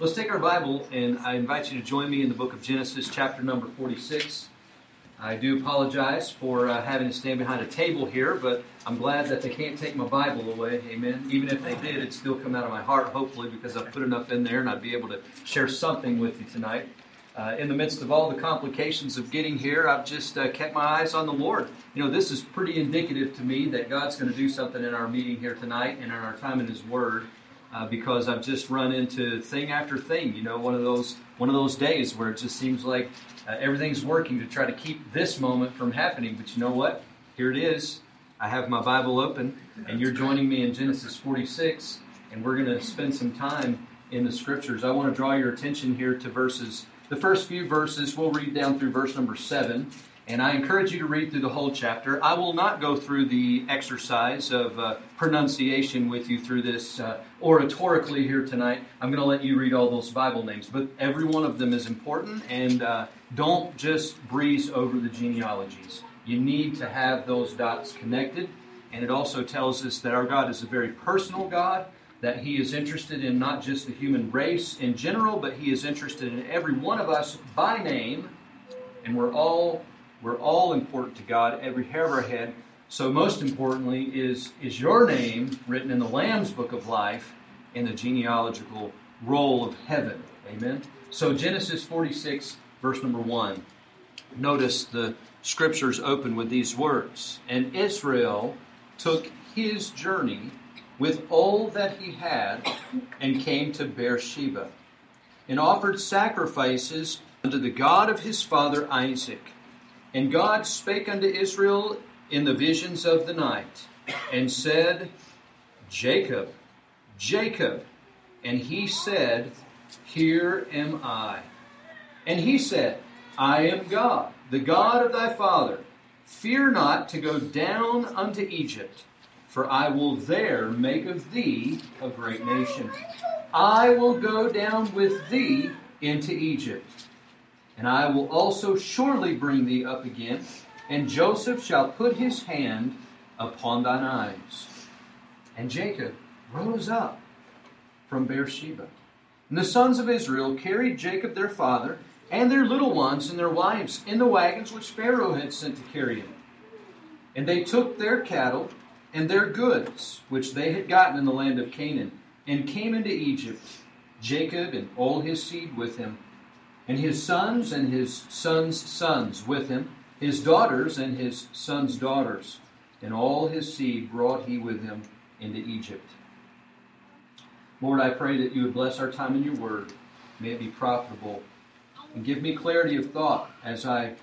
Let's take our Bible and I invite you to join me in the book of Genesis, chapter number 46. I do apologize for uh, having to stand behind a table here, but I'm glad that they can't take my Bible away. Amen. Even if they did, it'd still come out of my heart, hopefully, because I've put enough in there and I'd be able to share something with you tonight. Uh, in the midst of all the complications of getting here, I've just uh, kept my eyes on the Lord. You know, this is pretty indicative to me that God's going to do something in our meeting here tonight and in our time in His Word uh, because I've just run into thing after thing. You know, one of those one of those days where it just seems like uh, everything's working to try to keep this moment from happening. But you know what? Here it is. I have my Bible open, and you're joining me in Genesis 46, and we're going to spend some time in the Scriptures. I want to draw your attention here to verses. The first few verses, we'll read down through verse number seven. And I encourage you to read through the whole chapter. I will not go through the exercise of uh, pronunciation with you through this uh, oratorically here tonight. I'm going to let you read all those Bible names, but every one of them is important, and uh, don't just breeze over the genealogies. You need to have those dots connected, and it also tells us that our God is a very personal God, that He is interested in not just the human race in general, but He is interested in every one of us by name, and we're all we're all important to God, every hair of our head. So, most importantly, is, is your name written in the Lamb's Book of Life in the genealogical roll of heaven. Amen? So, Genesis 46, verse number 1. Notice the scriptures open with these words And Israel took his journey with all that he had and came to Beersheba and offered sacrifices unto the God of his father Isaac. And God spake unto Israel in the visions of the night, and said, Jacob, Jacob. And he said, Here am I. And he said, I am God, the God of thy father. Fear not to go down unto Egypt, for I will there make of thee a great nation. I will go down with thee into Egypt and I will also surely bring thee up again, and Joseph shall put his hand upon thine eyes. And Jacob rose up from Beersheba. And the sons of Israel carried Jacob their father and their little ones and their wives in the wagons which Pharaoh had sent to carry them. And they took their cattle and their goods, which they had gotten in the land of Canaan, and came into Egypt, Jacob and all his seed with him and his sons and his sons' sons with him, his daughters and his sons' daughters, and all his seed brought he with him into Egypt. Lord, I pray that you would bless our time in your word. May it be profitable. And give me clarity of thought as I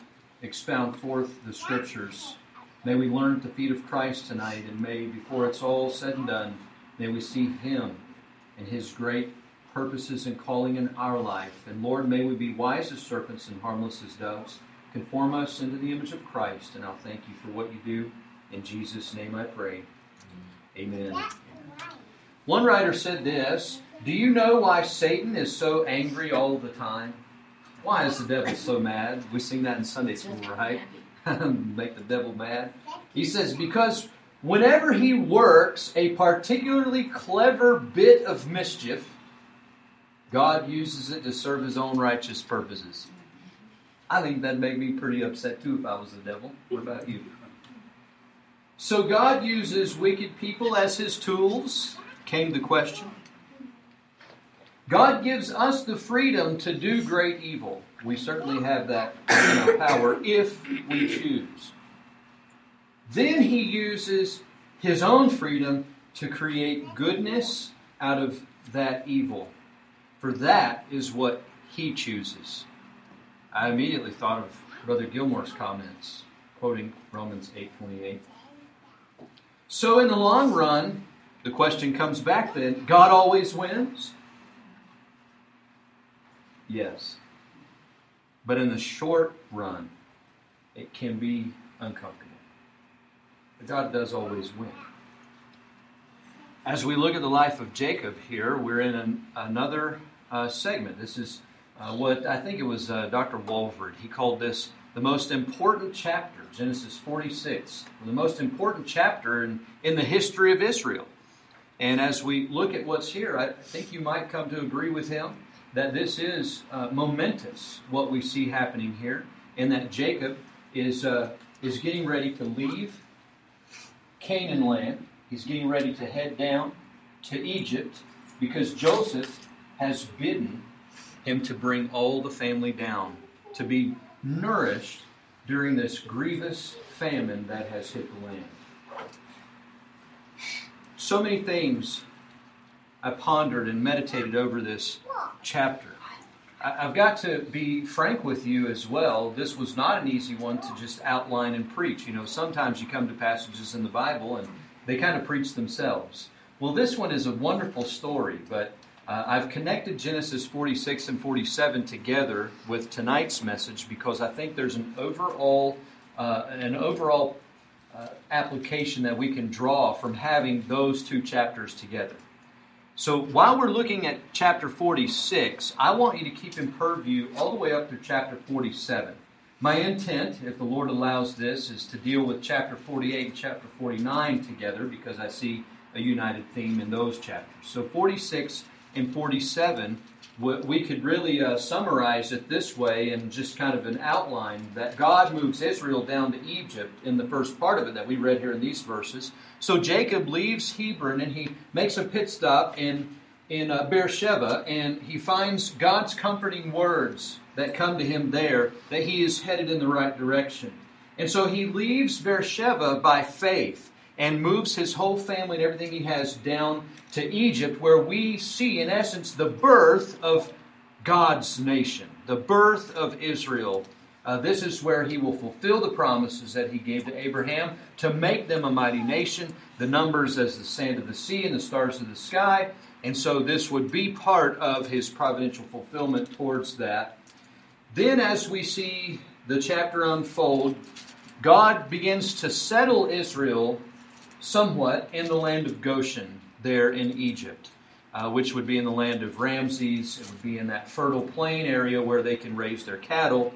expound forth the scriptures. May we learn at the feet of Christ tonight, and may, before it's all said and done, may we see him and his great purposes and calling in our life. And Lord, may we be wise as serpents and harmless as doves. Conform us into the image of Christ, and I'll thank you for what you do. In Jesus' name I pray. Amen. One writer said this Do you know why Satan is so angry all the time? Why is the devil so mad? We sing that in Sunday school, right? Make the devil mad. He says, Because whenever he works a particularly clever bit of mischief, God uses it to serve his own righteous purposes. I think that'd make me pretty upset too if I was the devil. What about you? So God uses wicked people as his tools, came the question. God gives us the freedom to do great evil. We certainly have that power if we choose. Then he uses his own freedom to create goodness out of that evil. For that is what he chooses. I immediately thought of Brother Gilmore's comments, quoting Romans 8:28. So in the long run, the question comes back then, God always wins? Yes. But in the short run, it can be uncomfortable. But God does always win. As we look at the life of Jacob here, we're in an, another uh, segment. This is uh, what I think it was uh, Dr. Walvoord. He called this the most important chapter, Genesis 46, the most important chapter in, in the history of Israel. And as we look at what's here, I think you might come to agree with him that this is uh, momentous, what we see happening here, and that Jacob is, uh, is getting ready to leave Canaan land. He's getting ready to head down to Egypt because Joseph has bidden him to bring all the family down to be nourished during this grievous famine that has hit the land. So many things I pondered and meditated over this chapter. I've got to be frank with you as well. This was not an easy one to just outline and preach. You know, sometimes you come to passages in the Bible and they kind of preach themselves. Well, this one is a wonderful story, but uh, I've connected Genesis 46 and 47 together with tonight's message because I think there's an overall uh, an overall uh, application that we can draw from having those two chapters together. So while we're looking at chapter 46, I want you to keep in purview all the way up to chapter 47. My intent, if the Lord allows this, is to deal with chapter 48 and chapter 49 together because I see a united theme in those chapters. So 46 and 47 we could really uh, summarize it this way in just kind of an outline that God moves Israel down to Egypt in the first part of it that we read here in these verses. So Jacob leaves Hebron and he makes a pit stop in in uh, Beersheba and he finds God's comforting words that come to him there that he is headed in the right direction. And so he leaves Beersheba by faith and moves his whole family and everything he has down to Egypt, where we see, in essence, the birth of God's nation, the birth of Israel. Uh, this is where he will fulfill the promises that he gave to Abraham to make them a mighty nation, the numbers as the sand of the sea and the stars of the sky. And so this would be part of his providential fulfillment towards that. Then, as we see the chapter unfold, God begins to settle Israel somewhat in the land of Goshen there in Egypt, uh, which would be in the land of Ramses. It would be in that fertile plain area where they can raise their cattle.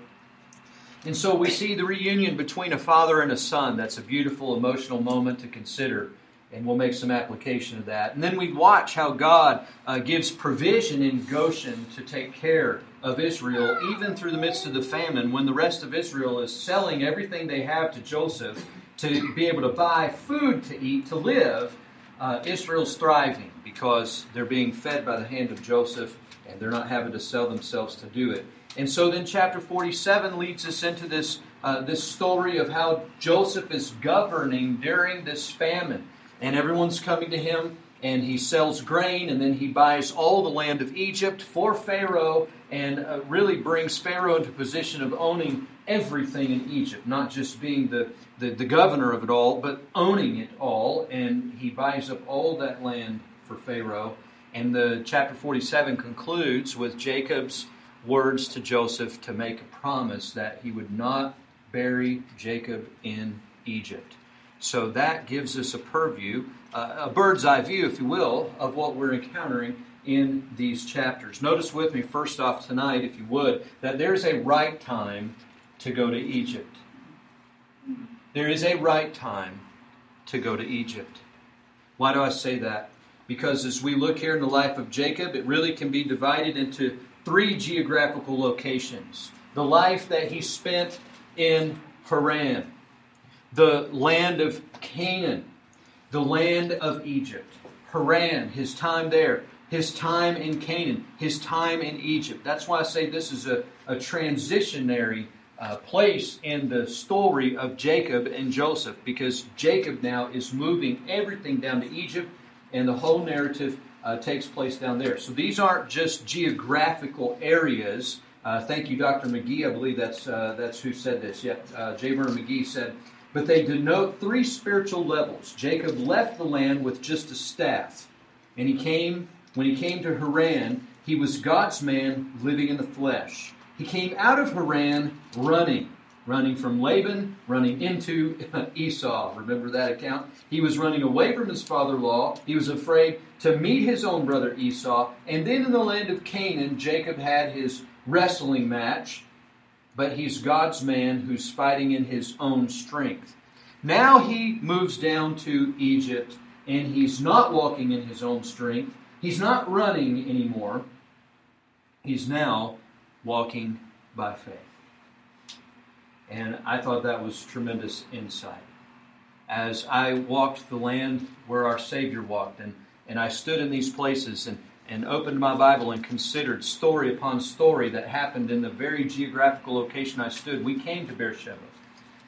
And so we see the reunion between a father and a son. That's a beautiful emotional moment to consider. And we'll make some application of that. And then we watch how God uh, gives provision in Goshen to take care of Israel, even through the midst of the famine, when the rest of Israel is selling everything they have to Joseph to be able to buy food to eat, to live, uh, Israel's thriving because they're being fed by the hand of Joseph and they're not having to sell themselves to do it. And so then chapter 47 leads us into this, uh, this story of how Joseph is governing during this famine. And everyone's coming to him and he sells grain and then he buys all the land of Egypt for Pharaoh and uh, really brings Pharaoh into position of owning everything in Egypt, not just being the, the, the, governor of it all, but owning it all. And he buys up all that land for Pharaoh. And the chapter 47 concludes with Jacob's words to Joseph to make a promise that he would not bury Jacob in Egypt. So that gives us a purview, uh, a bird's eye view, if you will, of what we're encountering in these chapters. Notice with me, first off tonight, if you would, that there's a right time to go to Egypt. There is a right time to go to Egypt. Why do I say that? Because as we look here in the life of Jacob, it really can be divided into three geographical locations. The life that he spent in Haran, the land of Canaan, the land of Egypt. Haran, his time there, his time in Canaan, his time in Egypt. That's why I say this is a, a transitionary uh, place in the story of Jacob and Joseph because Jacob now is moving everything down to Egypt and the whole narrative uh, takes place down there. So these aren't just geographical areas. Uh, thank you, Dr. McGee. I believe that's, uh, that's who said this. Yep, uh, J. Vernon McGee said, but they denote three spiritual levels. Jacob left the land with just a staff, and he came, when he came to Haran, he was God's man living in the flesh. He came out of Haran running, running from Laban, running into Esau. Remember that account? He was running away from his father in law. He was afraid to meet his own brother Esau. And then in the land of Canaan, Jacob had his wrestling match, but he's God's man who's fighting in his own strength. Now he moves down to Egypt, and he's not walking in his own strength. He's not running anymore. He's now walking by faith. And I thought that was tremendous insight. As I walked the land where our Savior walked, and, and I stood in these places and, and opened my Bible and considered story upon story that happened in the very geographical location I stood, we came to Beersheba.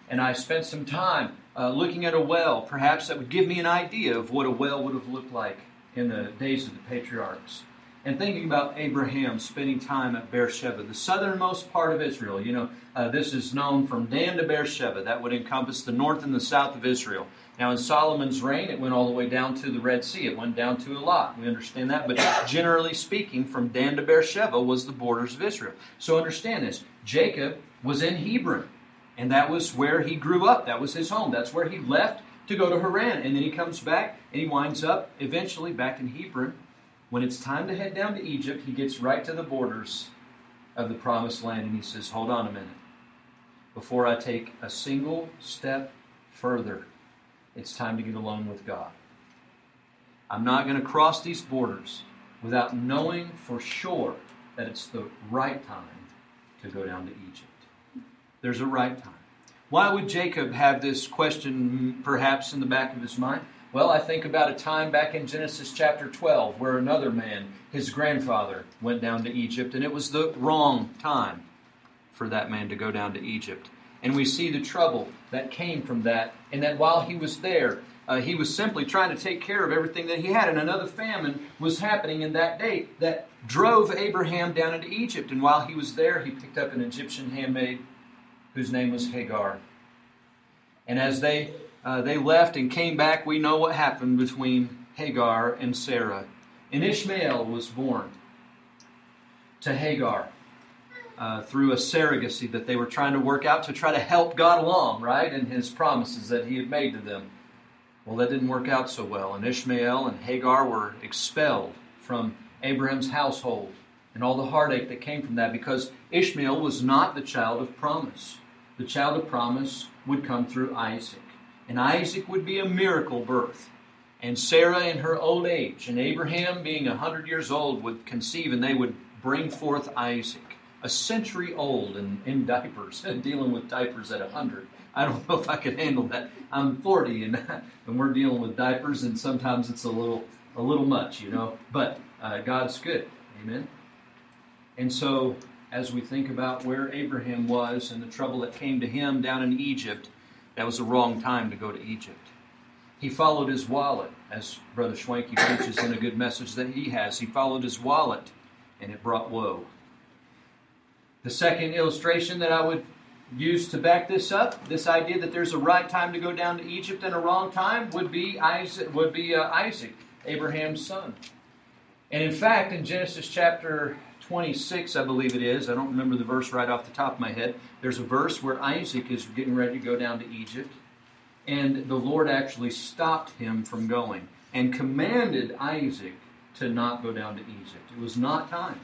And I spent some time uh, looking at a well, perhaps that would give me an idea of what a well would have looked like in the days of the patriarchs and thinking about Abraham spending time at Beersheba, the southernmost part of Israel. You know, uh, this is known from Dan to Beersheba. That would encompass the north and the south of Israel. Now, in Solomon's reign, it went all the way down to the Red Sea. It went down to a lot. We understand that. But generally speaking, from Dan to Beersheba was the borders of Israel. So understand this Jacob was in Hebron, and that was where he grew up. That was his home. That's where he left to go to Haran. And then he comes back, and he winds up eventually back in Hebron when it's time to head down to Egypt, he gets right to the borders of the promised land and he says, Hold on a minute. Before I take a single step further, it's time to get alone with God. I'm not going to cross these borders without knowing for sure that it's the right time to go down to Egypt. There's a right time. Why would Jacob have this question perhaps in the back of his mind? Well, I think about a time back in Genesis chapter 12 where another man, his grandfather, went down to Egypt, and it was the wrong time for that man to go down to Egypt. And we see the trouble that came from that, and that while he was there, uh, he was simply trying to take care of everything that he had, and another famine was happening in that day that drove Abraham down into Egypt. And while he was there, he picked up an Egyptian handmaid whose name was Hagar. And as they uh, they left and came back. We know what happened between Hagar and Sarah. And Ishmael was born to Hagar uh, through a surrogacy that they were trying to work out to try to help God along, right, and his promises that he had made to them. Well, that didn't work out so well. And Ishmael and Hagar were expelled from Abraham's household and all the heartache that came from that because Ishmael was not the child of promise. The child of promise would come through Isaac and Isaac would be a miracle birth. And Sarah in her old age, and Abraham being a hundred years old, would conceive, and they would bring forth Isaac, a century old and in diapers, dealing with diapers at a hundred. I don't know if I could handle that. I'm 40, and, and we're dealing with diapers, and sometimes it's a little a little much, you know. But uh, God's good, amen. And so, as we think about where Abraham was and the trouble that came to him down in Egypt, that was the wrong time to go to Egypt. He followed his wallet, as Brother Schwanke preaches in a good message that he has. He followed his wallet, and it brought woe. The second illustration that I would use to back this up, this idea that there's a right time to go down to Egypt and a wrong time, would be Isaac, would be uh, Isaac Abraham's son. And in fact, in Genesis chapter 26, I believe it is. I don't remember the verse right off the top of my head. There's a verse where Isaac is getting ready to go down to Egypt, and the Lord actually stopped him from going and commanded Isaac to not go down to Egypt. It was not time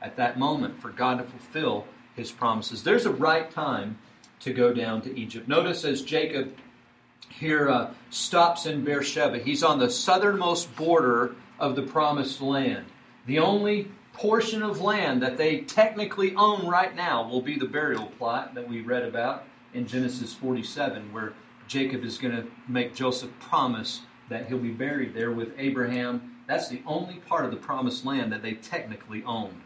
at that moment for God to fulfill his promises. There's a right time to go down to Egypt. Notice as Jacob here uh, stops in Beersheba, he's on the southernmost border of the promised land. The only portion of land that they technically own right now will be the burial plot that we read about in Genesis 47, where Jacob is going to make Joseph promise that he'll be buried there with Abraham. That's the only part of the promised land that they technically own.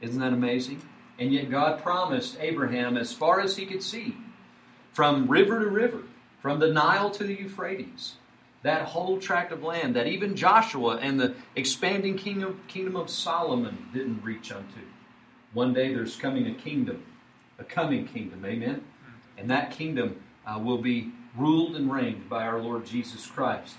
Isn't that amazing? And yet God promised Abraham as far as he could see, from river to river, from the Nile to the Euphrates, that whole tract of land that even Joshua and the expanding kingdom, kingdom of Solomon didn't reach unto. One day there's coming a kingdom, a coming kingdom, amen? And that kingdom uh, will be ruled and reigned by our Lord Jesus Christ.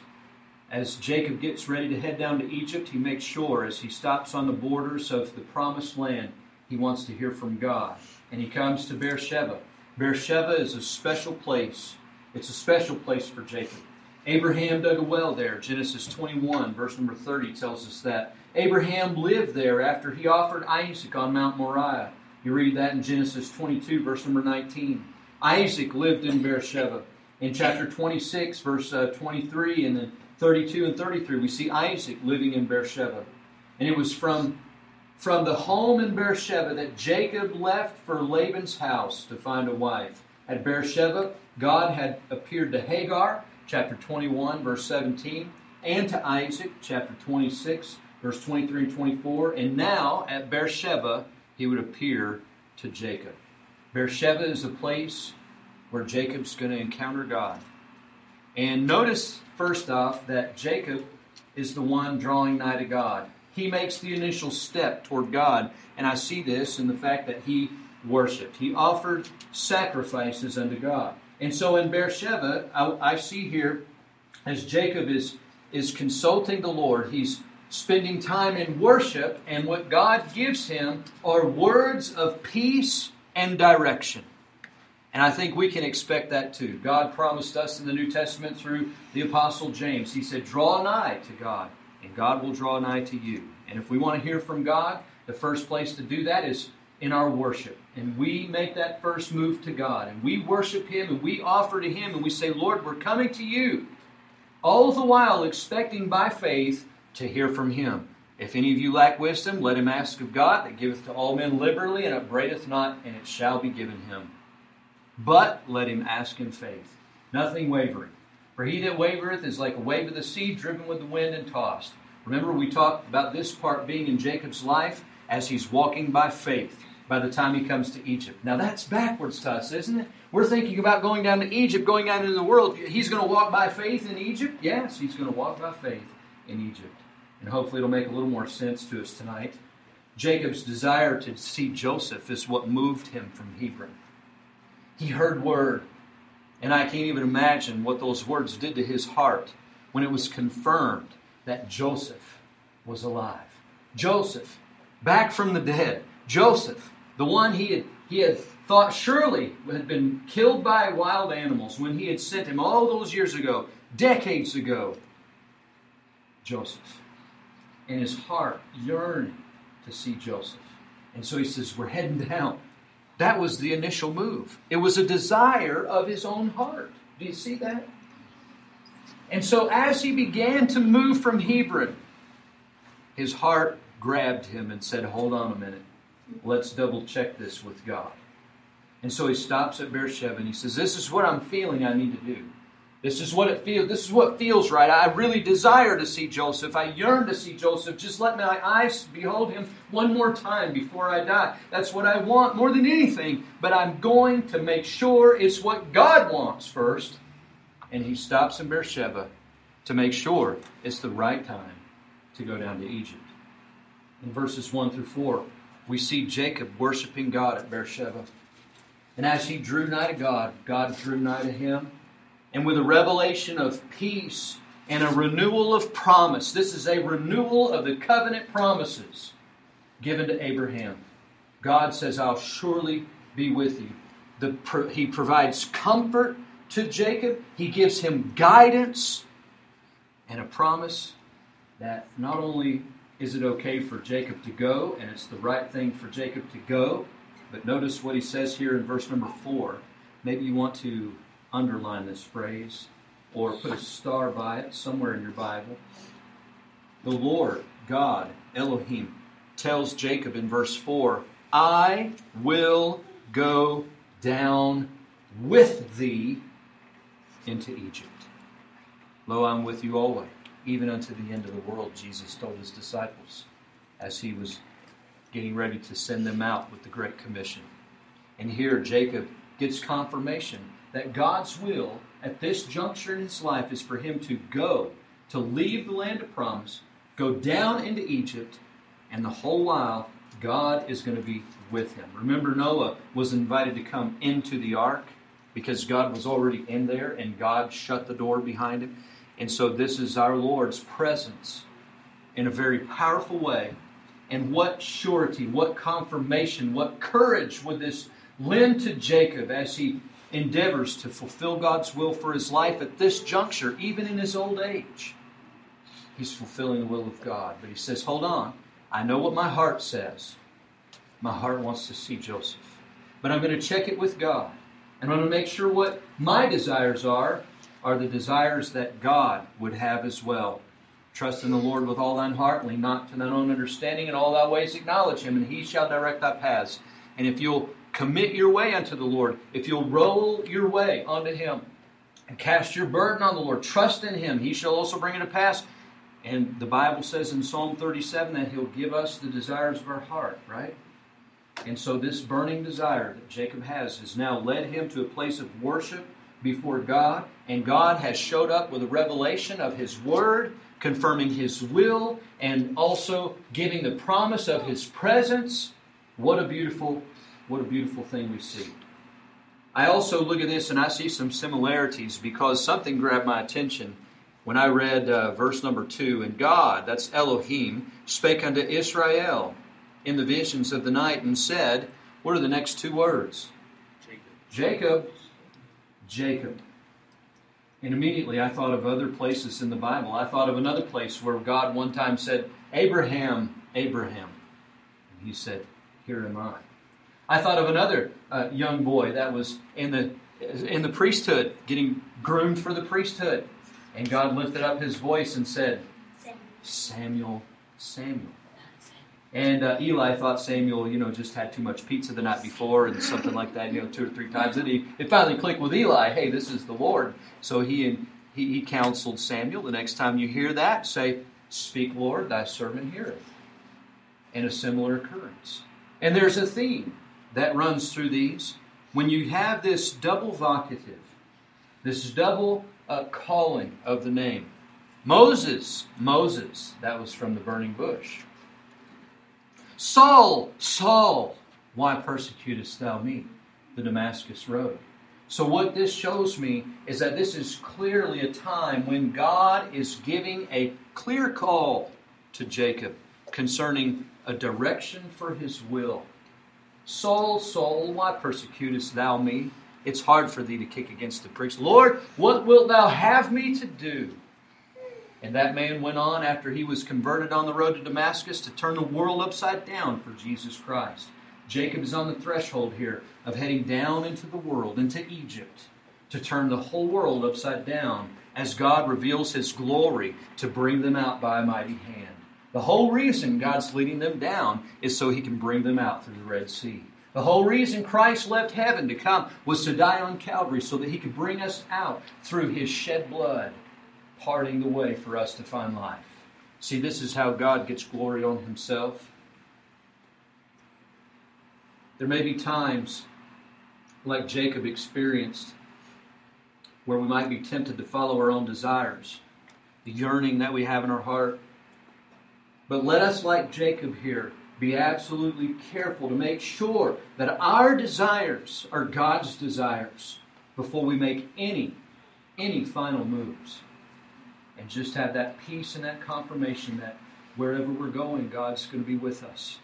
As Jacob gets ready to head down to Egypt, he makes sure as he stops on the borders of the promised land, he wants to hear from God. And he comes to Beersheba. Beersheba is a special place. It's a special place for Jacob. Abraham dug a well there. Genesis 21, verse number 30 tells us that. Abraham lived there after he offered Isaac on Mount Moriah. You read that in Genesis 22, verse number 19. Isaac lived in Beersheba. In chapter 26, verse uh, 23, and then 32 and 33, we see Isaac living in Beersheba. And it was from from the home in Beersheba that Jacob left for Laban's house to find a wife. At Beersheba, God had appeared to Hagar, chapter 21, verse 17, and to Isaac, chapter 26, verse 23 and 24. And now at Beersheba, he would appear to Jacob. Beersheba is a place where Jacob's going to encounter God. And notice, first off, that Jacob is the one drawing nigh to God. He makes the initial step toward God. And I see this in the fact that he worshiped. He offered sacrifices unto God. And so in Beersheba, I, I see here as Jacob is, is consulting the Lord, he's spending time in worship, and what God gives him are words of peace and direction. And I think we can expect that too. God promised us in the New Testament through the Apostle James. He said, Draw nigh to God, and God will draw nigh to you. And if we want to hear from God, the first place to do that is in our worship. And we make that first move to God. And we worship Him and we offer to Him and we say, Lord, we're coming to you. All the while expecting by faith to hear from Him. If any of you lack wisdom, let him ask of God that giveth to all men liberally and upbraideth not, and it shall be given him. But let him ask in faith, nothing wavering. For he that wavereth is like a wave of the sea driven with the wind and tossed. Remember, we talked about this part being in Jacob's life as he's walking by faith by the time he comes to Egypt. Now, that's backwards to us, isn't it? We're thinking about going down to Egypt, going out into the world. He's going to walk by faith in Egypt? Yes, he's going to walk by faith in Egypt. And hopefully, it'll make a little more sense to us tonight. Jacob's desire to see Joseph is what moved him from Hebron. He heard word, and I can't even imagine what those words did to his heart when it was confirmed that Joseph was alive. Joseph, back from the dead. Joseph, the one he had, he had thought surely had been killed by wild animals when he had sent him all those years ago, decades ago. Joseph. And his heart yearned to see Joseph. And so he says, We're heading down. That was the initial move. It was a desire of his own heart. Do you see that? And so as he began to move from Hebron, his heart grabbed him and said, Hold on a minute. Let's double check this with God. And so he stops at Beersheba and he says, This is what I'm feeling I need to do. This is what it feels. This is what feels right. I really desire to see Joseph. I yearn to see Joseph. Just let my eyes behold him one more time before I die. That's what I want more than anything. But I'm going to make sure it's what God wants first. And he stops in Beersheba to make sure it's the right time to go down to Egypt. In verses 1 through 4, we see Jacob worshiping God at Beersheba. And as he drew nigh to God, God drew nigh to him and with a revelation of peace and a renewal of promise. This is a renewal of the covenant promises given to Abraham. God says, I'll surely be with you. The, he provides comfort to Jacob, he gives him guidance and a promise that not only is it okay for Jacob to go, and it's the right thing for Jacob to go, but notice what he says here in verse number four. Maybe you want to underline this phrase or put a star by it somewhere in your Bible. The Lord, God, Elohim, tells Jacob in verse 4 I will go down with thee into Egypt. Lo, I'm with you always, even unto the end of the world, Jesus told his disciples as he was getting ready to send them out with the Great Commission. And here Jacob gets confirmation that God's will at this juncture in his life is for him to go, to leave the land of promise, go down into Egypt, and the whole while God is going to be with him. Remember, Noah was invited to come into the ark because God was already in there and God shut the door behind him. And so, this is our Lord's presence in a very powerful way. And what surety, what confirmation, what courage would this lend to Jacob as he endeavors to fulfill God's will for his life at this juncture, even in his old age. He's fulfilling the will of God. But he says, Hold on. I know what my heart says. My heart wants to see Joseph. But I'm going to check it with God. And I'm going to make sure what my desires are are the desires that God would have as well. Trust in the Lord with all thine heart, lean not to thine own understanding, in all thy ways acknowledge him, and he shall direct thy paths. And if you'll commit your way unto the Lord, if you'll roll your way unto him, and cast your burden on the Lord, trust in him, he shall also bring it to pass. And the Bible says in Psalm 37 that he'll give us the desires of our heart, right? And so this burning desire that Jacob has has now led him to a place of worship before God, and God has showed up with a revelation of his word confirming his will, and also giving the promise of his presence. What a beautiful, what a beautiful thing we see. I also look at this and I see some similarities because something grabbed my attention when I read uh, verse number two. And God, that's Elohim, spake unto Israel in the visions of the night and said, What are the next two words? Jacob. Jacob. Jacob. And immediately I thought of other places in the Bible. I thought of another place where God one time said, Abraham, Abraham. And he said, Here am I. I thought of another uh, young boy that was in the, in the priesthood, getting groomed for the priesthood. And God lifted up his voice and said, Samuel, Samuel. And uh, Eli thought Samuel, you know, just had too much pizza the night before and something like that, you know, two or three times. And he, it finally clicked with Eli, hey, this is the Lord. So he, he, he counseled Samuel. The next time you hear that, say, Speak, Lord, thy servant heareth. And a similar occurrence. And there's a theme that runs through these. When you have this double vocative, this double uh, calling of the name, Moses, Moses, that was from the burning bush. Saul, Saul, why persecutest thou me? The Damascus Road. So, what this shows me is that this is clearly a time when God is giving a clear call to Jacob concerning a direction for his will. Saul, Saul, why persecutest thou me? It's hard for thee to kick against the pricks. Lord, what wilt thou have me to do? And that man went on after he was converted on the road to Damascus to turn the world upside down for Jesus Christ. Jacob is on the threshold here of heading down into the world, into Egypt, to turn the whole world upside down as God reveals his glory to bring them out by a mighty hand. The whole reason God's leading them down is so he can bring them out through the Red Sea. The whole reason Christ left heaven to come was to die on Calvary so that he could bring us out through his shed blood parting the way for us to find life. See, this is how God gets glory on himself. There may be times, like Jacob experienced, where we might be tempted to follow our own desires, the yearning that we have in our heart. But let us, like Jacob here, be absolutely careful to make sure that our desires are God's desires before we make any any final moves and just have that peace and that confirmation that wherever we're going, God's going to be with us.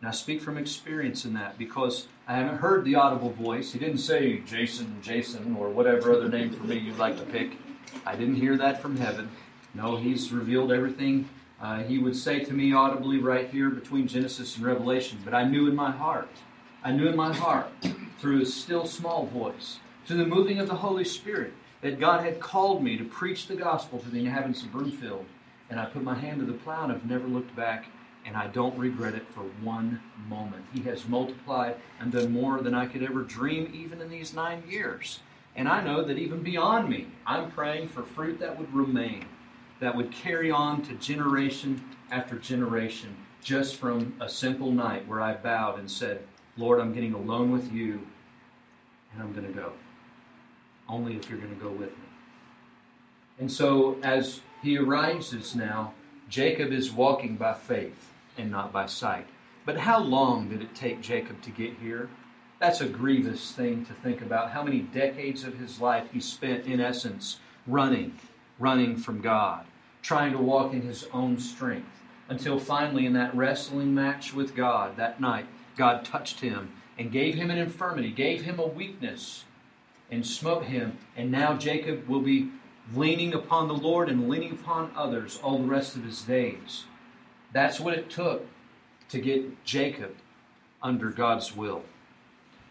And I speak from experience in that because I haven't heard the audible voice. He didn't say Jason, Jason, or whatever other name for me you'd like to pick. I didn't hear that from heaven. No, He's revealed everything uh, He would say to me audibly right here between Genesis and Revelation. But I knew in my heart, I knew in my heart through a still small voice, through the moving of the Holy Spirit, that God had called me to preach the gospel to the inhabitants of Broomfield. And I put my hand to the plow and I've never looked back, and I don't regret it for one moment. He has multiplied and done more than I could ever dream, even in these nine years. And I know that even beyond me, I'm praying for fruit that would remain, that would carry on to generation after generation, just from a simple night where I bowed and said, Lord, I'm getting alone with you, and I'm going to go only if you're going to go with me. And so, as he arises now, Jacob is walking by faith and not by sight. But how long did it take Jacob to get here? That's a grievous thing to think about. How many decades of his life he spent, in essence, running, running from God, trying to walk in his own strength, until finally, in that wrestling match with God that night, God touched him and gave him an infirmity, gave him a weakness and smote him. And now Jacob will be leaning upon the Lord and leaning upon others all the rest of his days. That's what it took to get Jacob under God's will.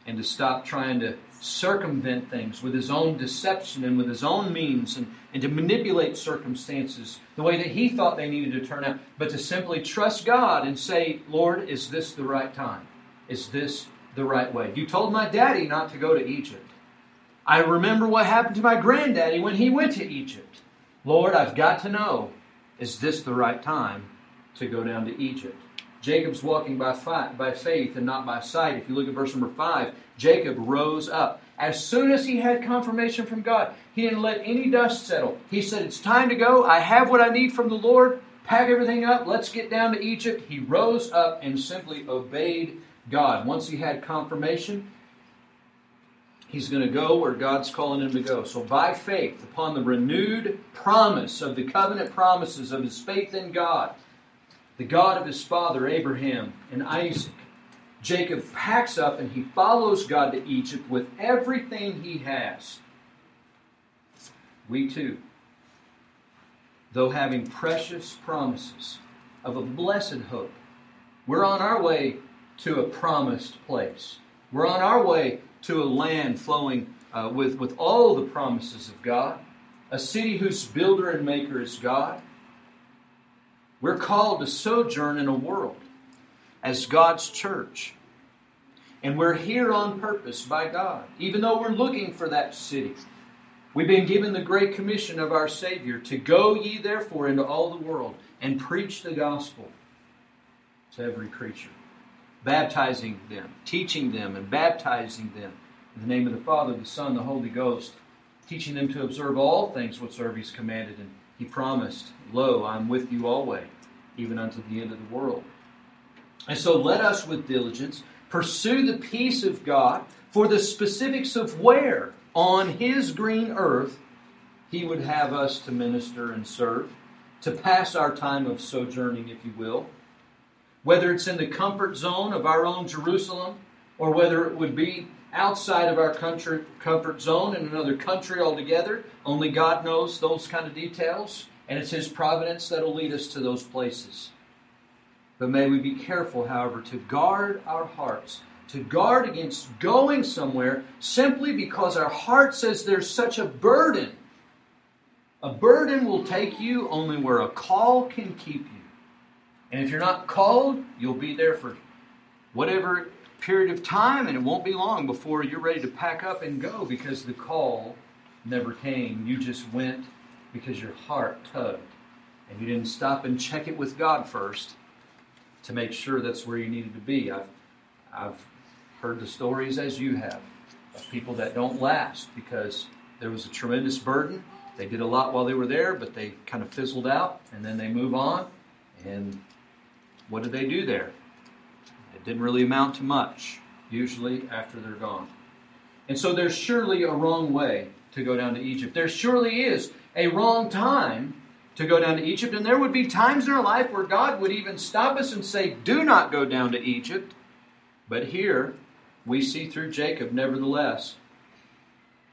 and to stop trying to circumvent things with his own deception and with his own means and, and to manipulate circumstances the way that he thought they needed to turn out, but to simply trust God and say, Lord, is this the right time? Is this the right way? You told my daddy not to go to Egypt. I remember what happened to my granddaddy when he went to Egypt. Lord, I've got to know, is this the right time to go down to Egypt? Jacob's walking by, by faith and not by sight. If you look at verse number 5, Jacob rose up. As soon as he had confirmation from God, he didn't let any dust settle. He said, It's time to go. I have what I need from the Lord. Pack everything up. Let's get down to Egypt. He rose up and simply obeyed God. Once he had confirmation, he's going to go where God's calling him to go. So, by faith, upon the renewed promise of the covenant promises of his faith in God, the God of his father Abraham and Isaac, Jacob packs up and he follows God to Egypt with everything he has. We too, though having precious promises of a blessed hope, we're on our way to a promised place. We're on our way to a land flowing uh, with, with all the promises of God, a city whose builder and maker is God, we're called to sojourn in a world as God's church. And we're here on purpose by God, even though we're looking for that city. We've been given the great commission of our Savior to go ye therefore into all the world and preach the gospel to every creature, baptizing them, teaching them, and baptizing them in the name of the Father, the Son, the Holy Ghost, teaching them to observe all things whatsoever He's commanded. And He promised, Lo, I'm with you always even unto the end of the world. And so let us with diligence pursue the peace of God for the specifics of where on His green earth He would have us to minister and serve, to pass our time of sojourning, if you will. Whether it's in the comfort zone of our own Jerusalem, or whether it would be outside of our country, comfort zone in another country altogether, only God knows those kind of details. And it's His providence that'll lead us to those places. But may we be careful, however, to guard our hearts, to guard against going somewhere simply because our heart says there's such a burden. A burden will take you only where a call can keep you. And if you're not called, you'll be there for whatever period of time, and it won't be long before you're ready to pack up and go because the call never came. You just went because your heart tugged and you didn't stop and check it with God first to make sure that's where you needed to be. I've, I've heard the stories as you have of people that don't last because there was a tremendous burden. They did a lot while they were there, but they kind of fizzled out and then they move on. And what did they do there? It didn't really amount to much, usually after they're gone. And so there's surely a wrong way to go down to Egypt. There surely is a wrong time to go down to Egypt. And there would be times in our life where God would even stop us and say, Do not go down to Egypt. But here we see through Jacob, nevertheless,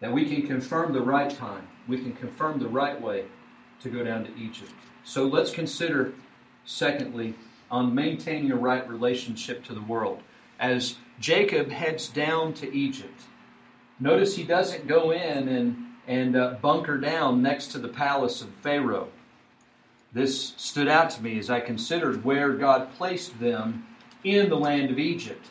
that we can confirm the right time. We can confirm the right way to go down to Egypt. So let's consider, secondly, on maintaining a right relationship to the world. As Jacob heads down to Egypt, notice he doesn't go in and and uh, bunker down next to the palace of Pharaoh. This stood out to me as I considered where God placed them in the land of Egypt.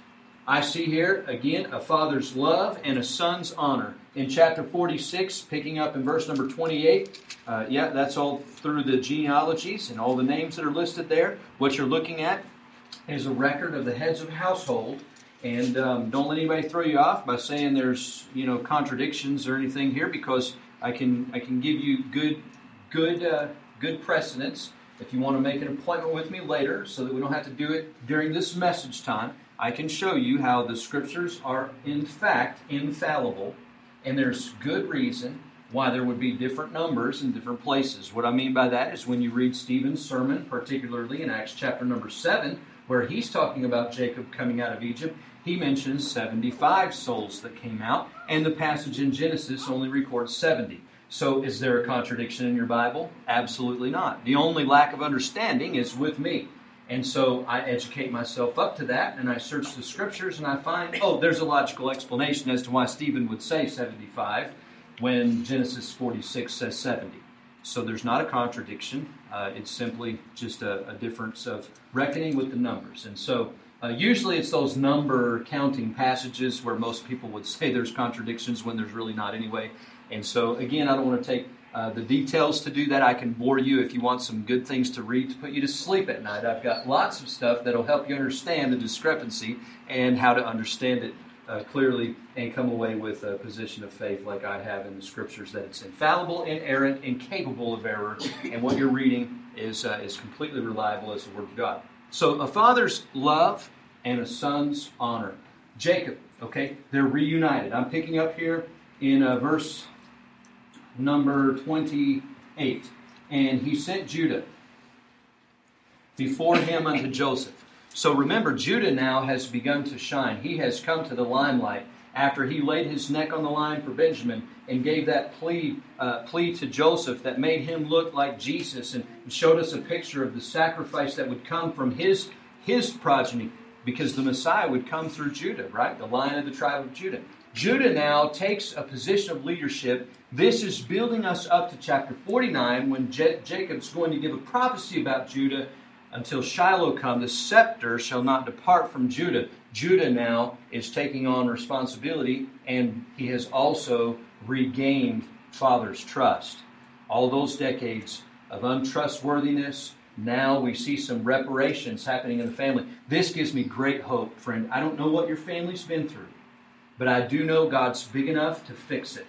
I see here again a father's love and a son's honor. In chapter 46, picking up in verse number 28, uh, yeah, that's all through the genealogies and all the names that are listed there. What you're looking at is a record of the heads of household and um, don't let anybody throw you off by saying there's you know contradictions or anything here, because I can I can give you good good uh, good precedents. If you want to make an appointment with me later, so that we don't have to do it during this message time, I can show you how the scriptures are in fact infallible, and there's good reason why there would be different numbers in different places. What I mean by that is when you read Stephen's sermon, particularly in Acts chapter number 7, where he's talking about Jacob coming out of Egypt, he mentions 75 souls that came out, and the passage in Genesis only records 70. So, is there a contradiction in your Bible? Absolutely not. The only lack of understanding is with me. And so I educate myself up to that, and I search the scriptures, and I find, oh, there's a logical explanation as to why Stephen would say 75 when Genesis 46 says 70. So there's not a contradiction. Uh, it's simply just a, a, difference of reckoning with the numbers. And so uh, usually it's those number counting passages where most people would say there's contradictions when there's really not anyway. And so again, I don't want to take uh, the details to do that. I can bore you if you want some good things to read to put you to sleep at night. I've got lots of stuff that'll help you understand the discrepancy and how to understand it uh, clearly and come away with a position of faith like I have in the scriptures that it's infallible, inerrant, incapable of error, and what you're reading is, uh, is completely reliable as the Word of God. So, a father's love and a son's honor. Jacob, okay, they're reunited. I'm picking up here in uh, verse number 28. And he sent Judah before him unto Joseph. So remember, Judah now has begun to shine. He has come to the limelight after he laid his neck on the line for Benjamin and gave that plea, uh, plea to Joseph that made him look like Jesus and showed us a picture of the sacrifice that would come from his, his progeny because the Messiah would come through Judah, right? The line of the tribe of Judah. Judah now takes a position of leadership. This is building us up to chapter 49 when Je- Jacob's going to give a prophecy about Judah until Shiloh come. The scepter shall not depart from Judah. Judah now is taking on responsibility, and he has also regained father's trust. All those decades of untrustworthiness, now we see some reparations happening in the family. This gives me great hope, friend. I don't know what your family's been through. But I do know God's big enough to fix it.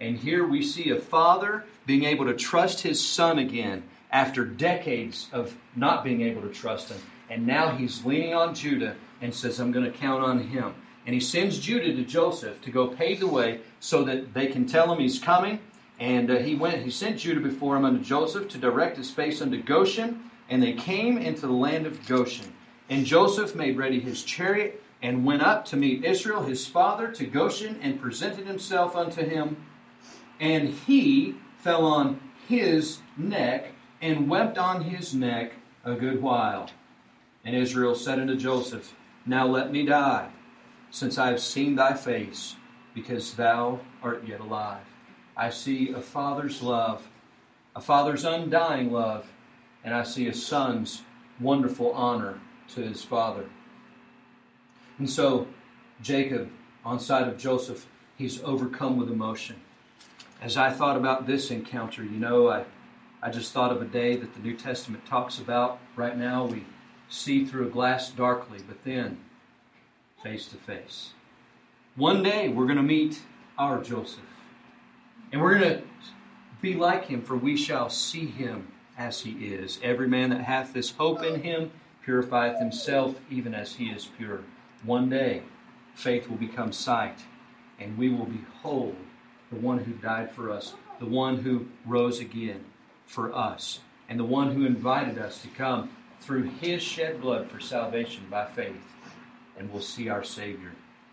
And here we see a father being able to trust his son again after decades of not being able to trust him. And now he's leaning on Judah and says, I'm going to count on him. And he sends Judah to Joseph to go pave the way so that they can tell him he's coming. And uh, he went, he sent Judah before him unto Joseph to direct his face unto Goshen. And they came into the land of Goshen. And Joseph made ready his chariot and went up to meet Israel his father to Goshen and presented himself unto him. And he fell on his neck and wept on his neck a good while. And Israel said unto Joseph, Now let me die, since I have seen thy face, because thou art yet alive. I see a father's love, a father's undying love, and I see a son's wonderful honor to his father. And so, Jacob, on side of Joseph, he's overcome with emotion. As I thought about this encounter, you know, I, I just thought of a day that the New Testament talks about. Right now, we see through a glass darkly, but then face to face. One day, we're going to meet our Joseph. And we're going to be like him, for we shall see him as he is. Every man that hath this hope in him purifieth himself even as he is pure. One day, faith will become sight, and we will behold the one who died for us, the one who rose again for us, and the one who invited us to come through his shed blood for salvation by faith, and we'll see our Savior.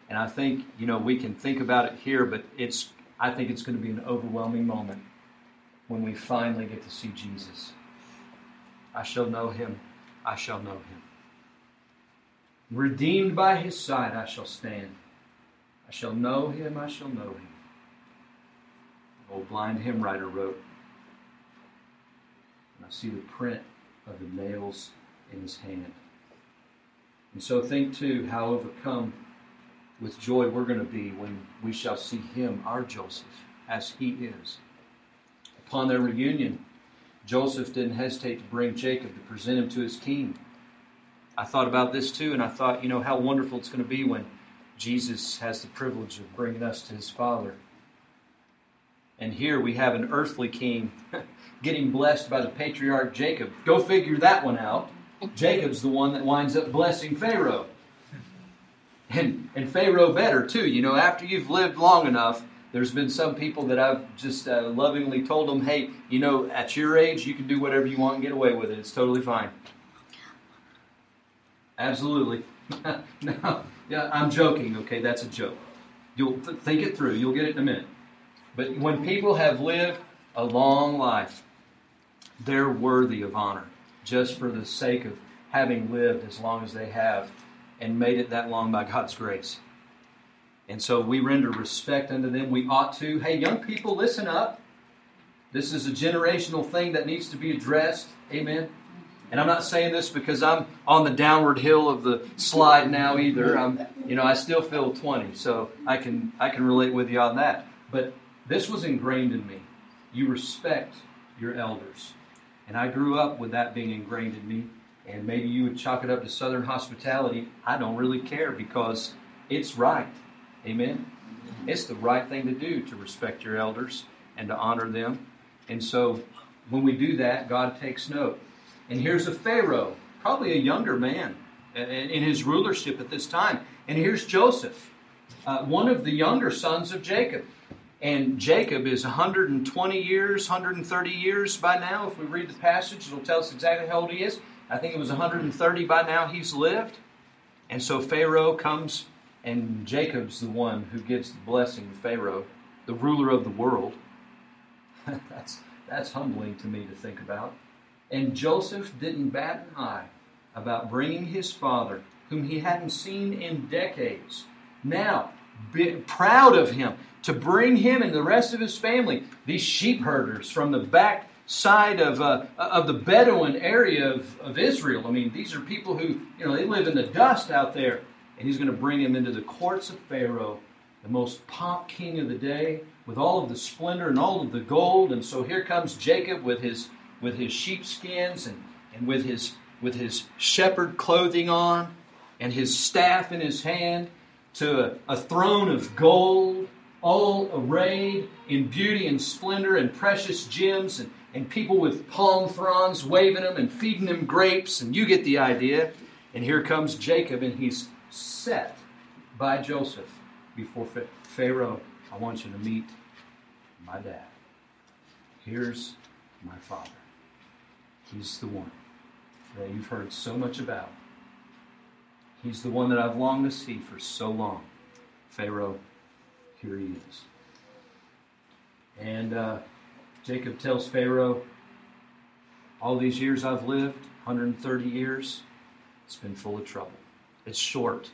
And I think, you know, we can think about it here, but it's I think it's going to be an overwhelming moment when we finally get to see Jesus. I shall know him. I shall know him. Redeemed by his side, I shall stand. I shall know him, I shall know him. The old blind hymn writer wrote, and I see the print of the nails in his hand. And so think too how overcome with joy we're going to be when we shall see him, our Joseph, as he is. Upon their reunion, Joseph didn't hesitate to bring Jacob to present him to his king. I thought about this too, and I thought, you know, how wonderful it's going to be when Jesus has the privilege of bringing us to his Father. And here we have an earthly king getting blessed by the patriarch Jacob. Go figure that one out. Jacob's the one that winds up blessing Pharaoh. And, and Pharaoh better, too. You know, after you've lived long enough, there's been some people that I've just uh, lovingly told them, hey, you know, at your age, you can do whatever you want and get away with it. It's totally fine. Absolutely. no, yeah, I'm joking. Okay, that's a joke. You'll th- think it through. You'll get it in a minute. But when people have lived a long life, they're worthy of honor just for the sake of having lived as long as they have and made it that long by God's grace. And so we render respect unto them. We ought to. Hey, young people, listen up. This is a generational thing that needs to be addressed. Amen. And I'm not saying this because I'm on the downward hill of the slide now either. I'm, you know, I still feel 20, so I can I can relate with you on that. But this was ingrained in me. You respect your elders. And I grew up with that being ingrained in me. And maybe you would chalk it up to Southern hospitality. I don't really care because it's right. Amen. It's the right thing to do to respect your elders and to honor them. And so when we do that, God takes note. And here's a Pharaoh, probably a younger man in his rulership at this time. And here's Joseph, uh, one of the younger sons of Jacob. And Jacob is 120 years, 130 years by now. If we read the passage, it'll tell us exactly how old he is. I think it was 130 by now he's lived. And so Pharaoh comes, and Jacob's the one who gives the blessing to Pharaoh, the ruler of the world. that's, that's humbling to me to think about. And Joseph didn't bat an eye about bringing his father, whom he hadn't seen in decades, now proud of him, to bring him and the rest of his family, these sheep herders from the back side of, uh, of the Bedouin area of, of Israel. I mean, these are people who, you know, they live in the dust out there. And he's going to bring him into the courts of Pharaoh, the most pomp king of the day, with all of the splendor and all of the gold. And so here comes Jacob with his with his sheepskins and, and with his with his shepherd clothing on and his staff in his hand to a, a throne of gold, all arrayed in beauty and splendor and precious gems and, and people with palm fronds waving them and feeding them grapes, and you get the idea. And here comes Jacob, and he's set by Joseph before Pharaoh. I want you to meet my dad. Here's my father. He's the one that you've heard so much about. He's the one that I've longed to see for so long. Pharaoh, here he is. And uh, Jacob tells Pharaoh, All these years I've lived, 130 years, it's been full of trouble. It's short.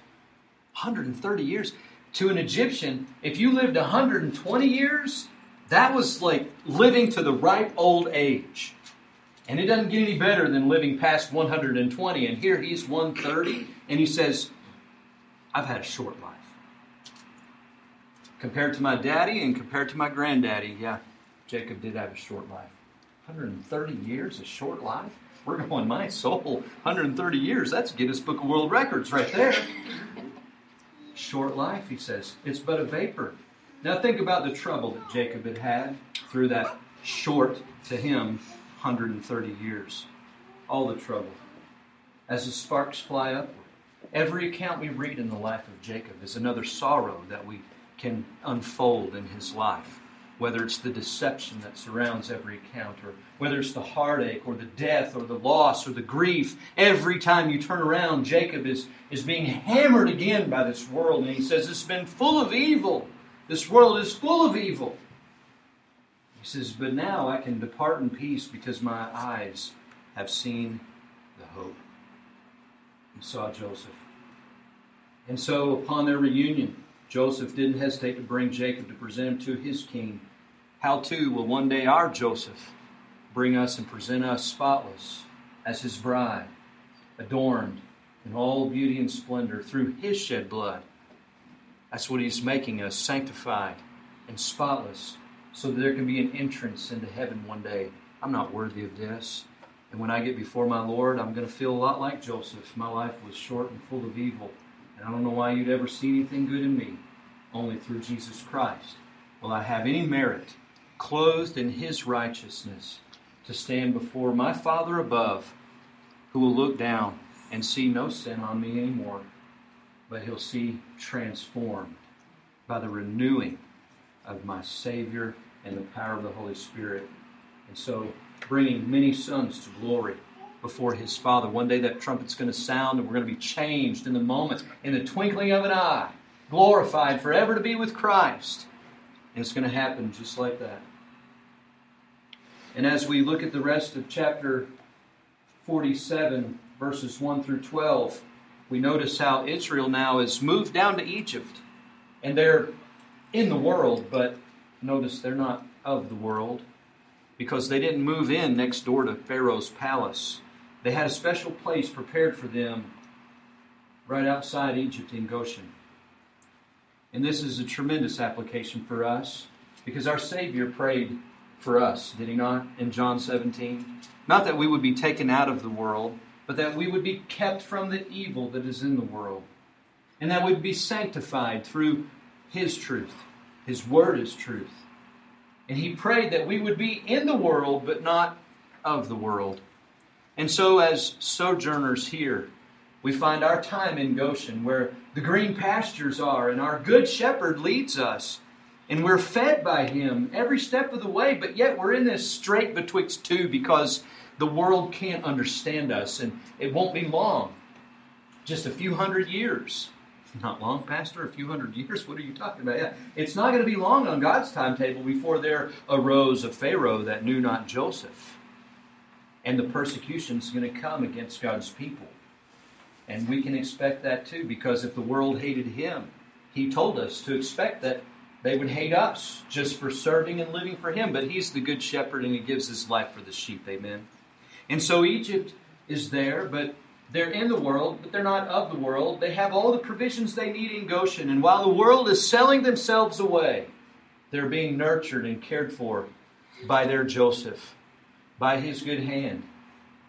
130 years. To an Egyptian, if you lived 120 years, that was like living to the ripe old age. And it doesn't get any better than living past 120. And here he's 130, and he says, I've had a short life. Compared to my daddy and compared to my granddaddy, yeah, Jacob did have a short life. 130 years, a short life? We're going, my soul, 130 years. That's Guinness Book of World Records right there. Short life, he says. It's but a vapor. Now think about the trouble that Jacob had had through that short, to him, 130 years. All the trouble. As the sparks fly upward. Every account we read in the life of Jacob is another sorrow that we can unfold in his life. Whether it's the deception that surrounds every account, or whether it's the heartache, or the death, or the loss, or the grief. Every time you turn around, Jacob is, is being hammered again by this world. And he says, It's been full of evil. This world is full of evil. He says, But now I can depart in peace because my eyes have seen the hope. and saw Joseph. And so upon their reunion, Joseph didn't hesitate to bring Jacob to present him to his king. How too will one day our Joseph bring us and present us spotless as his bride, adorned in all beauty and splendor through his shed blood. That's what he's making us, sanctified and spotless so that there can be an entrance into heaven one day. I'm not worthy of this. And when I get before my Lord, I'm going to feel a lot like Joseph. My life was short and full of evil. And I don't know why you'd ever see anything good in me, only through Jesus Christ. Will I have any merit, clothed in his righteousness, to stand before my Father above, who will look down and see no sin on me anymore, but he'll see transformed by the renewing of my Savior and the power of the Holy Spirit. And so, bringing many sons to glory before his Father. One day that trumpet's going to sound and we're going to be changed in the moment, in the twinkling of an eye, glorified forever to be with Christ. And it's going to happen just like that. And as we look at the rest of chapter 47, verses 1 through 12, we notice how Israel now is moved down to Egypt. And they're in the world, but notice they're not of the world because they didn't move in next door to Pharaoh's palace. They had a special place prepared for them right outside Egypt in Goshen. And this is a tremendous application for us because our Savior prayed for us, did he not, in John 17? Not that we would be taken out of the world, but that we would be kept from the evil that is in the world. And that we'd be sanctified through his truth. His word is truth. And he prayed that we would be in the world, but not of the world. And so, as sojourners here, we find our time in Goshen, where the green pastures are, and our good shepherd leads us. And we're fed by him every step of the way, but yet we're in this strait betwixt two because the world can't understand us, and it won't be long. Just a few hundred years. Not long, Pastor, a few hundred years? What are you talking about? Yeah. It's not going to be long on God's timetable before there arose a Pharaoh that knew not Joseph. And the persecution is going to come against God's people. And we can expect that too, because if the world hated him, he told us to expect that they would hate us just for serving and living for him. But he's the good shepherd and he gives his life for the sheep. Amen. And so Egypt is there, but they're in the world, but they're not of the world. They have all the provisions they need in Goshen. And while the world is selling themselves away, they're being nurtured and cared for by their Joseph, by his good hand,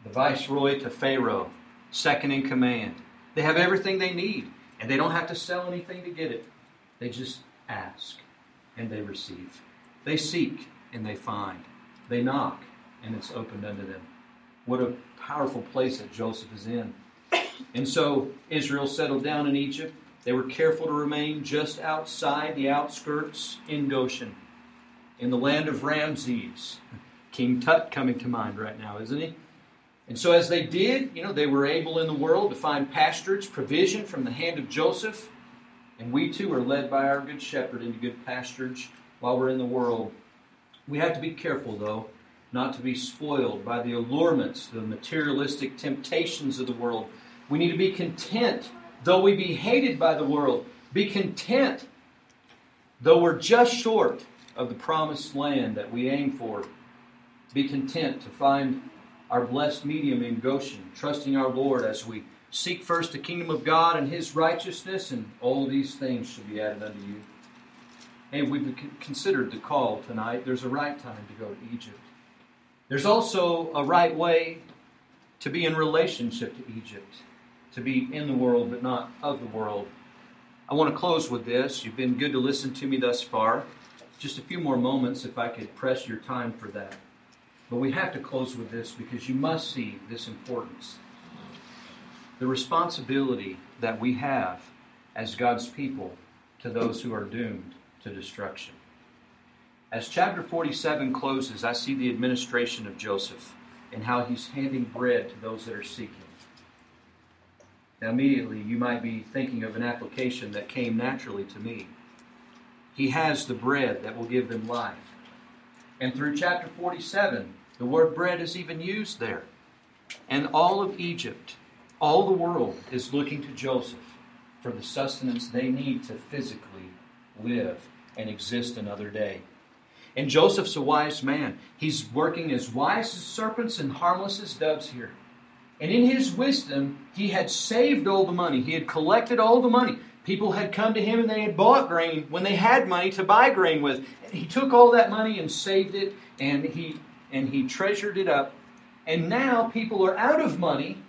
the viceroy to Pharaoh, second in command. They have everything they need, and they don't have to sell anything to get it. They just ask, and they receive. They seek, and they find. They knock, and it's opened unto them. What a powerful place that Joseph is in. And so Israel settled down in Egypt. They were careful to remain just outside the outskirts in Goshen, in the land of Ramses. King Tut coming to mind right now, isn't he? And so, as they did, you know, they were able in the world to find pasturage, provision from the hand of Joseph. And we too are led by our good shepherd into good pasturage while we're in the world. We have to be careful, though, not to be spoiled by the allurements, the materialistic temptations of the world. We need to be content, though we be hated by the world. Be content, though we're just short of the promised land that we aim for. Be content to find our blessed medium in Goshen, trusting our Lord as we seek first the kingdom of God and His righteousness, and all these things shall be added unto you. And we've considered the call tonight. There's a right time to go to Egypt. There's also a right way to be in relationship to Egypt, to be in the world but not of the world. I want to close with this. You've been good to listen to me thus far. Just a few more moments if I could press your time for that. But we have to close with this because you must see this importance. The responsibility that we have as God's people to those who are doomed to destruction. As chapter 47 closes, I see the administration of Joseph and how he's handing bread to those that are seeking. Now, immediately, you might be thinking of an application that came naturally to me. He has the bread that will give them life. And through chapter 47, the word bread is even used there. And all of Egypt, all the world is looking to Joseph for the sustenance they need to physically live and exist another day. And Joseph's a wise man. He's working as wise as serpents and harmless as doves here. And in his wisdom, he had saved all the money. He had collected all the money. People had come to him and they had bought grain when they had money to buy grain with. He took all that money and saved it and he and he treasured it up. And now people are out of money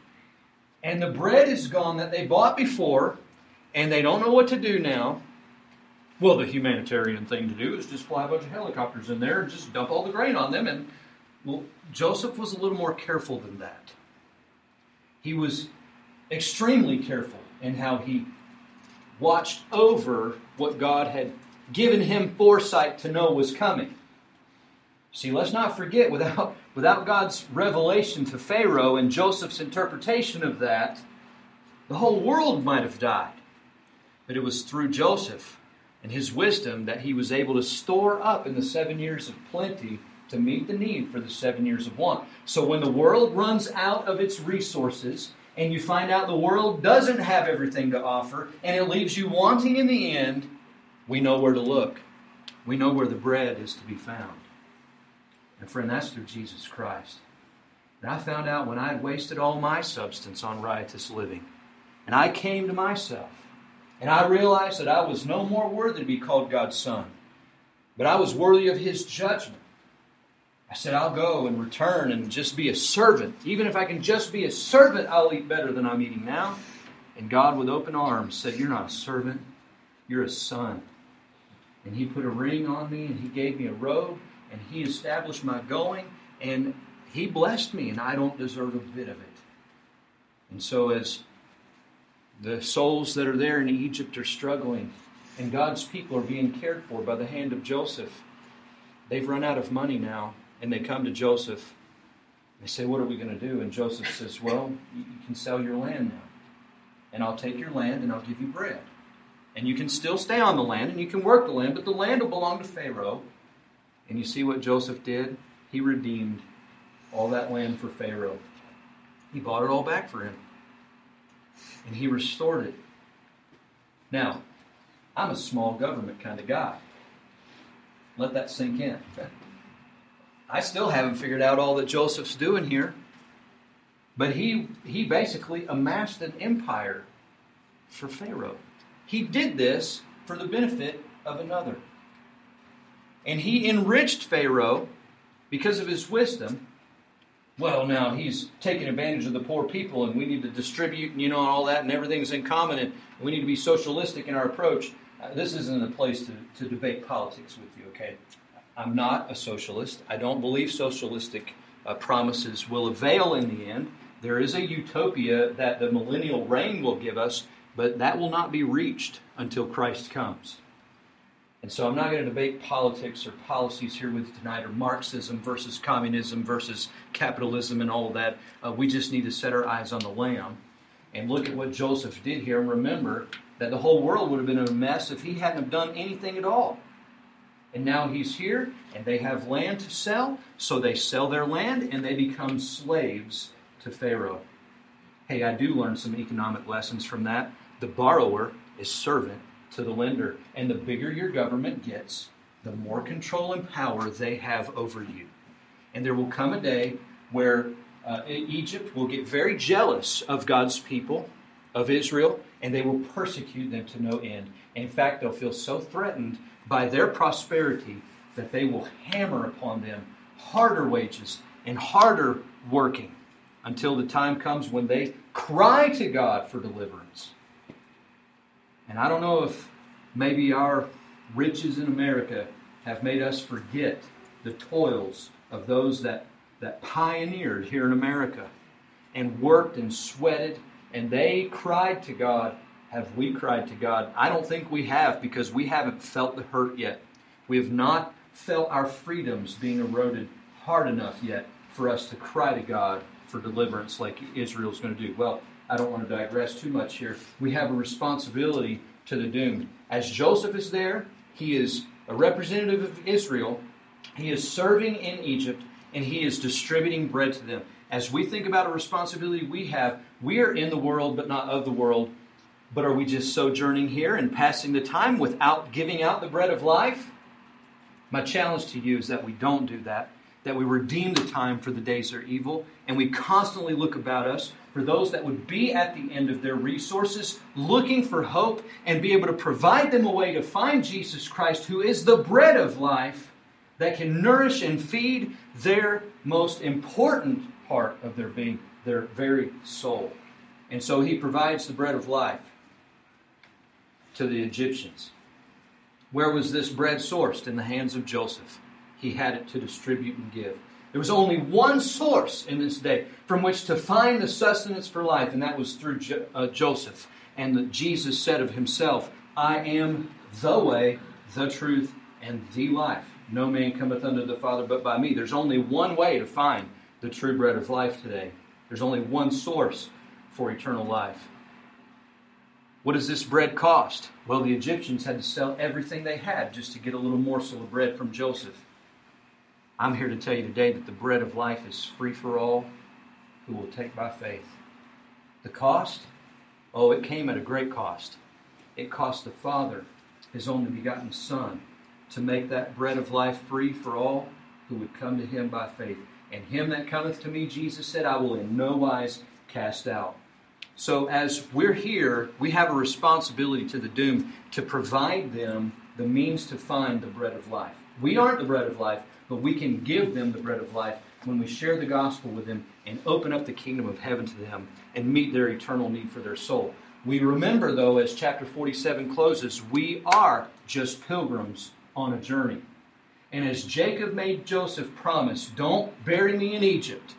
and the bread is gone that they bought before and they don't know what to do now. Well, the humanitarian thing to do is just fly a bunch of helicopters in there and just dump all the grain on them. And well, Joseph was a little more careful than that. He was extremely careful in how he watched over what God had given him foresight to know was coming. See, let's not forget, without, without God's revelation to Pharaoh and Joseph's interpretation of that, the whole world might have died. But it was through Joseph and his wisdom that he was able to store up in the seven years of plenty to meet the need for the seven years of want. So when the world runs out of its resources and you find out the world doesn't have everything to offer, and it leaves you wanting in the end, we know where to look. We know where the bread is to be found. And friend, that's through Jesus Christ. And I found out when I had wasted all my substance on riotous living, and I came to myself, and I realized that I was no more worthy to be called God's son, but I was worthy of His judgment. I said, I'll go and return and just be a servant. Even if I can just be a servant, I'll eat better than I'm eating now. And God, with open arms, said, You're not a servant, you're a son. And He put a ring on me, and He gave me a robe, and He established my going, and He blessed me, and I don't deserve a bit of it. And so, as the souls that are there in Egypt are struggling, and God's people are being cared for by the hand of Joseph, they've run out of money now and they come to Joseph. They say, What are we going to do? And Joseph says, Well, you can sell your land now. And I'll take your land and I'll give you bread. And you can still stay on the land and you can work the land, but the land will belong to Pharaoh. And you see what Joseph did? He redeemed all that land for Pharaoh. He bought it all back for him. And he restored it. Now, I'm a small government kind of guy. Let that sink in. I still haven't figured out all that Joseph's doing here. But he, he basically amassed an empire for Pharaoh. He did this for the benefit of another. And he enriched Pharaoh because of his wisdom. Well, now he's taking advantage of the poor people, and we need to distribute, and you know, and all that, and everything's in common, and we need to be socialistic in our approach. Uh, this isn't a place to, to debate politics with you, okay? I'm not a socialist. I don't believe socialistic uh, promises will avail in the end. There is a utopia that the millennial reign will give us, but that will not be reached until Christ comes. And so I'm not going to debate politics or policies here with you tonight, or Marxism versus communism versus capitalism and all that. Uh, we just need to set our eyes on the Lamb and look at what Joseph did here and remember that the whole world would have been a mess if he hadn't have done anything at all. And now he's here, and they have land to sell, so they sell their land and they become slaves to Pharaoh. Hey, I do learn some economic lessons from that. The borrower is servant to the lender, and the bigger your government gets, the more control and power they have over you. And there will come a day where uh, Egypt will get very jealous of God's people, of Israel, and they will persecute them to no end. In fact, they'll feel so threatened by their prosperity that they will hammer upon them harder wages and harder working until the time comes when they cry to God for deliverance. And I don't know if maybe our riches in America have made us forget the toils of those that, that pioneered here in America and worked and sweated, and they cried to God have we cried to God? I don't think we have because we haven't felt the hurt yet. We have not felt our freedoms being eroded hard enough yet for us to cry to God for deliverance like Israel's going to do. Well, I don't want to digress too much here. We have a responsibility to the doomed. As Joseph is there, he is a representative of Israel. He is serving in Egypt and he is distributing bread to them. As we think about a responsibility we have, we are in the world but not of the world. But are we just sojourning here and passing the time without giving out the bread of life? My challenge to you is that we don't do that, that we redeem the time for the days are evil, and we constantly look about us for those that would be at the end of their resources, looking for hope, and be able to provide them a way to find Jesus Christ, who is the bread of life that can nourish and feed their most important part of their being, their very soul. And so he provides the bread of life to the Egyptians. Where was this bread sourced? In the hands of Joseph. He had it to distribute and give. There was only one source in this day from which to find the sustenance for life, and that was through jo- uh, Joseph. And Jesus said of himself, I am the way, the truth, and the life. No man cometh unto the Father but by me. There's only one way to find the true bread of life today. There's only one source for eternal life. What does this bread cost? Well, the Egyptians had to sell everything they had just to get a little morsel of bread from Joseph. I'm here to tell you today that the bread of life is free for all who will take by faith. The cost? Oh, it came at a great cost. It cost the Father his only begotten Son to make that bread of life free for all who would come to him by faith. And him that cometh to me, Jesus said, I will in no wise cast out. So, as we're here, we have a responsibility to the doomed to provide them the means to find the bread of life. We aren't the bread of life, but we can give them the bread of life when we share the gospel with them and open up the kingdom of heaven to them and meet their eternal need for their soul. We remember, though, as chapter 47 closes, we are just pilgrims on a journey. And as Jacob made Joseph promise, don't bury me in Egypt,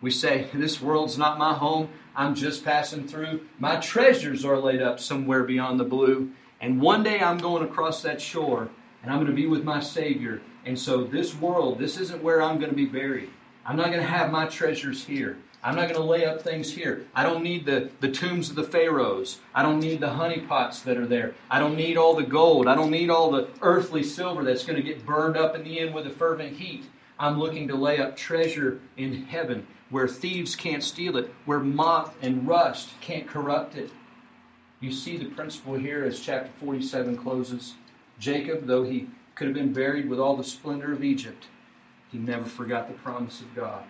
we say, This world's not my home. I'm just passing through. My treasures are laid up somewhere beyond the blue. And one day I'm going across that shore and I'm going to be with my Savior. And so this world, this isn't where I'm going to be buried. I'm not going to have my treasures here. I'm not going to lay up things here. I don't need the, the tombs of the pharaohs. I don't need the honeypots that are there. I don't need all the gold. I don't need all the earthly silver that's going to get burned up in the end with a fervent heat. I'm looking to lay up treasure in heaven where thieves can't steal it, where moth and rust can't corrupt it. You see the principle here as chapter 47 closes. Jacob, though he could have been buried with all the splendor of Egypt, he never forgot the promise of God.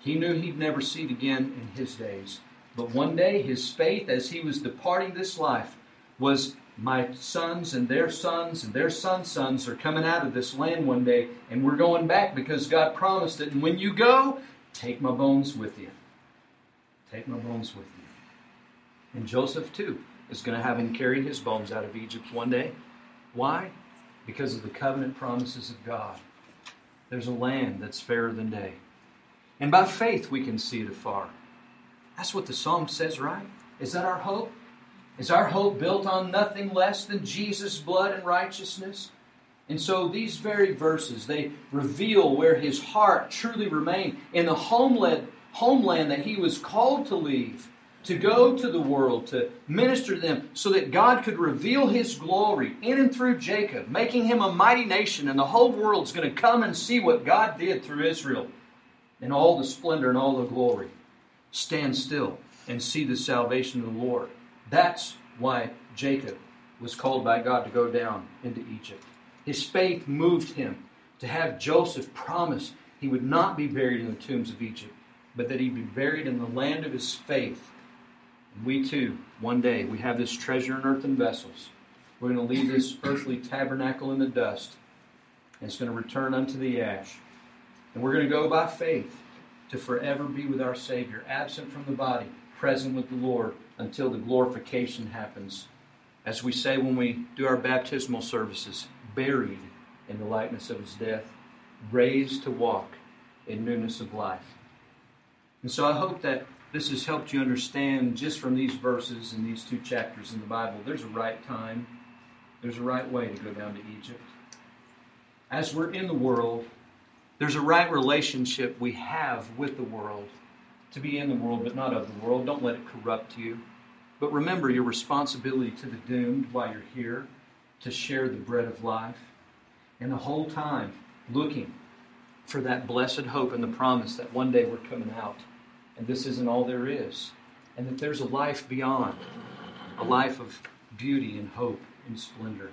He knew he'd never see it again in his days. But one day, his faith as he was departing this life was my sons and their sons and their sons' sons are coming out of this land one day, and we're going back because God promised it. And when you go, Take my bones with you. Take my bones with you. And Joseph, too, is going to have him carry his bones out of Egypt one day. Why? Because of the covenant promises of God. There's a land that's fairer than day. And by faith, we can see it afar. That's what the psalm says, right? Is that our hope? Is our hope built on nothing less than Jesus' blood and righteousness? And so these very verses, they reveal where his heart truly remained in the homeland, homeland that he was called to leave, to go to the world, to minister to them, so that God could reveal his glory in and through Jacob, making him a mighty nation, and the whole world's going to come and see what God did through Israel in all the splendor and all the glory. Stand still and see the salvation of the Lord. That's why Jacob was called by God to go down into Egypt. His faith moved him to have Joseph promise he would not be buried in the tombs of Egypt, but that he'd be buried in the land of his faith. We too, one day, we have this treasure in earthen vessels. We're going to leave this earthly tabernacle in the dust, and it's going to return unto the ash. And we're going to go by faith to forever be with our Savior, absent from the body, present with the Lord until the glorification happens. As we say when we do our baptismal services, buried in the likeness of his death, raised to walk in newness of life. And so I hope that this has helped you understand just from these verses and these two chapters in the Bible there's a right time, there's a right way to go down to Egypt. As we're in the world, there's a right relationship we have with the world to be in the world but not of the world. Don't let it corrupt you. But remember your responsibility to the doomed while you're here to share the bread of life. And the whole time looking for that blessed hope and the promise that one day we're coming out. And this isn't all there is. And that there's a life beyond, a life of beauty and hope and splendor.